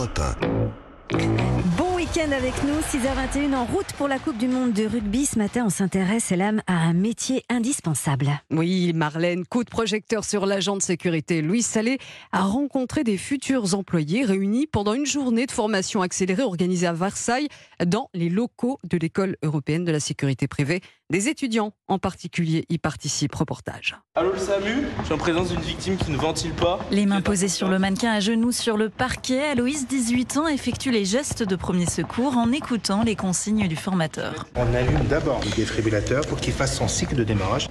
Europe 1. Bon week-end avec nous, 6h21 en route pour la Coupe du Monde de rugby. Ce matin, on s'intéresse, l'âme à un métier indispensable. Oui, Marlène, coup de projecteur sur l'agent de sécurité Louis Salé a rencontré des futurs employés réunis pendant une journée de formation accélérée organisée à Versailles dans les locaux de l'école européenne de la sécurité privée. Des étudiants en particulier y participent. Reportage. Allô le SAMU? Je suis en présence d'une victime qui ne ventile pas. Les mains posées sur le mannequin à genoux sur le parquet, Aloïs, 18 ans, effectue les gestes de premier secours en écoutant les consignes du formateur. On allume d'abord le défibrillateur pour qu'il fasse son cycle de démarrage.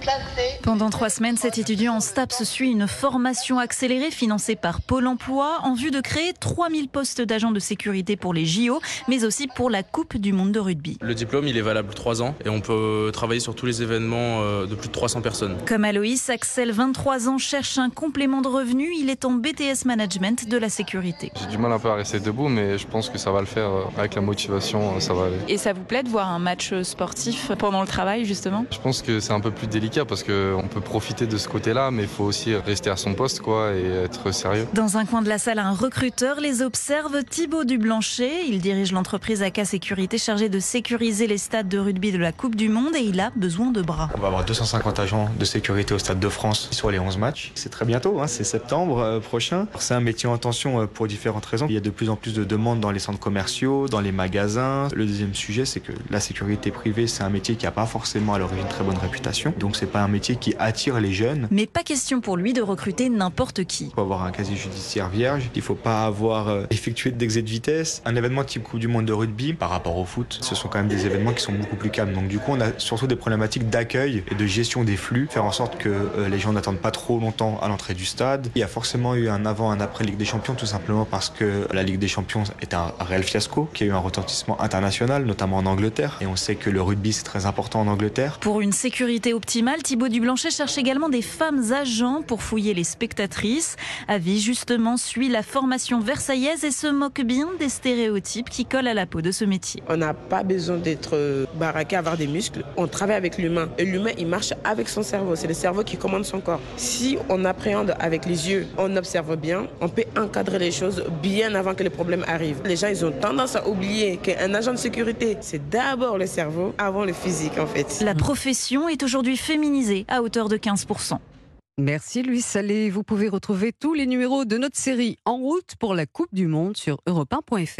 Pendant trois semaines, cet étudiant en STAPS suit une formation accélérée financée par Pôle emploi en vue de créer 3000 postes d'agents de sécurité pour les JO, mais aussi pour la Coupe du monde de rugby. Le diplôme, il est valable trois ans et on peut travailler sur tous les événements euh, de plus de 300 personnes. Comme Aloïs, Axel, 23 ans, cherche un complément de revenu. Il est en BTS Management de la sécurité. J'ai du mal un peu à rester debout, mais je pense que ça va le faire euh, avec la motivation, euh, ça va aller. Et ça vous plaît de voir un match sportif pendant le travail, justement? Je pense que c'est un peu plus délicat parce qu'on peut profiter de ce côté-là, mais il faut aussi rester à son poste quoi, et être sérieux. Dans un coin de la salle, un recruteur les observe, Thibaut Dublanchet. Il dirige l'entreprise AK Sécurité chargée de sécuriser les stades de rugby de la Coupe du Monde et il a besoin de bras. On va avoir 250 agents de sécurité au Stade de France sur les 11 matchs. C'est très bientôt, hein, c'est septembre euh, prochain. C'est un métier en tension euh, pour différentes raisons. Il y a de plus en plus de demandes dans les centres commerciaux, dans les magasins. Le deuxième sujet, c'est que la sécurité privée, c'est un métier qui n'a pas forcément à l'origine très bonne réputation. Donc c'est pas un métier qui attire les jeunes. Mais pas question pour lui de recruter n'importe qui. Il faut avoir un casier judiciaire vierge, il faut pas avoir euh, effectué d'excès de vitesse. Un événement type Coupe du Monde de rugby, par rapport au foot, ce sont quand même des événements qui sont beaucoup plus calmes. Donc du coup, on a surtout des problématiques d'accueil et de gestion des flux, faire en sorte que euh, les gens n'attendent pas trop longtemps à l'entrée du stade. Il y a forcément eu un avant, un après Ligue des Champions, tout simplement parce que la Ligue des Champions est un réel fiasco, qui a eu un retentissement international, notamment en Angleterre. Et on sait que le rugby, c'est très important en Angleterre. Pour une sécurité optimale, Thibaut Dublanchet cherche également des femmes agents pour fouiller les spectatrices. Avis, justement, suit la formation versaillaise et se moque bien des stéréotypes qui collent à la peau de ce métier. On n'a pas besoin d'être euh, baraqué, avoir des muscles. On travaille avec l'humain. Et l'humain, il marche avec son cerveau. C'est le cerveau qui commande son corps. Si on appréhende avec les yeux, on observe bien, on peut encadrer les choses bien avant que les problèmes arrivent. Les gens, ils ont tendance à oublier qu'un agent de sécurité, c'est d'abord le cerveau avant le physique, en fait. La profession est aujourd'hui féminisée à hauteur de 15%. Merci Louis Salé. Vous pouvez retrouver tous les numéros de notre série En route pour la Coupe du Monde sur europe1.fr.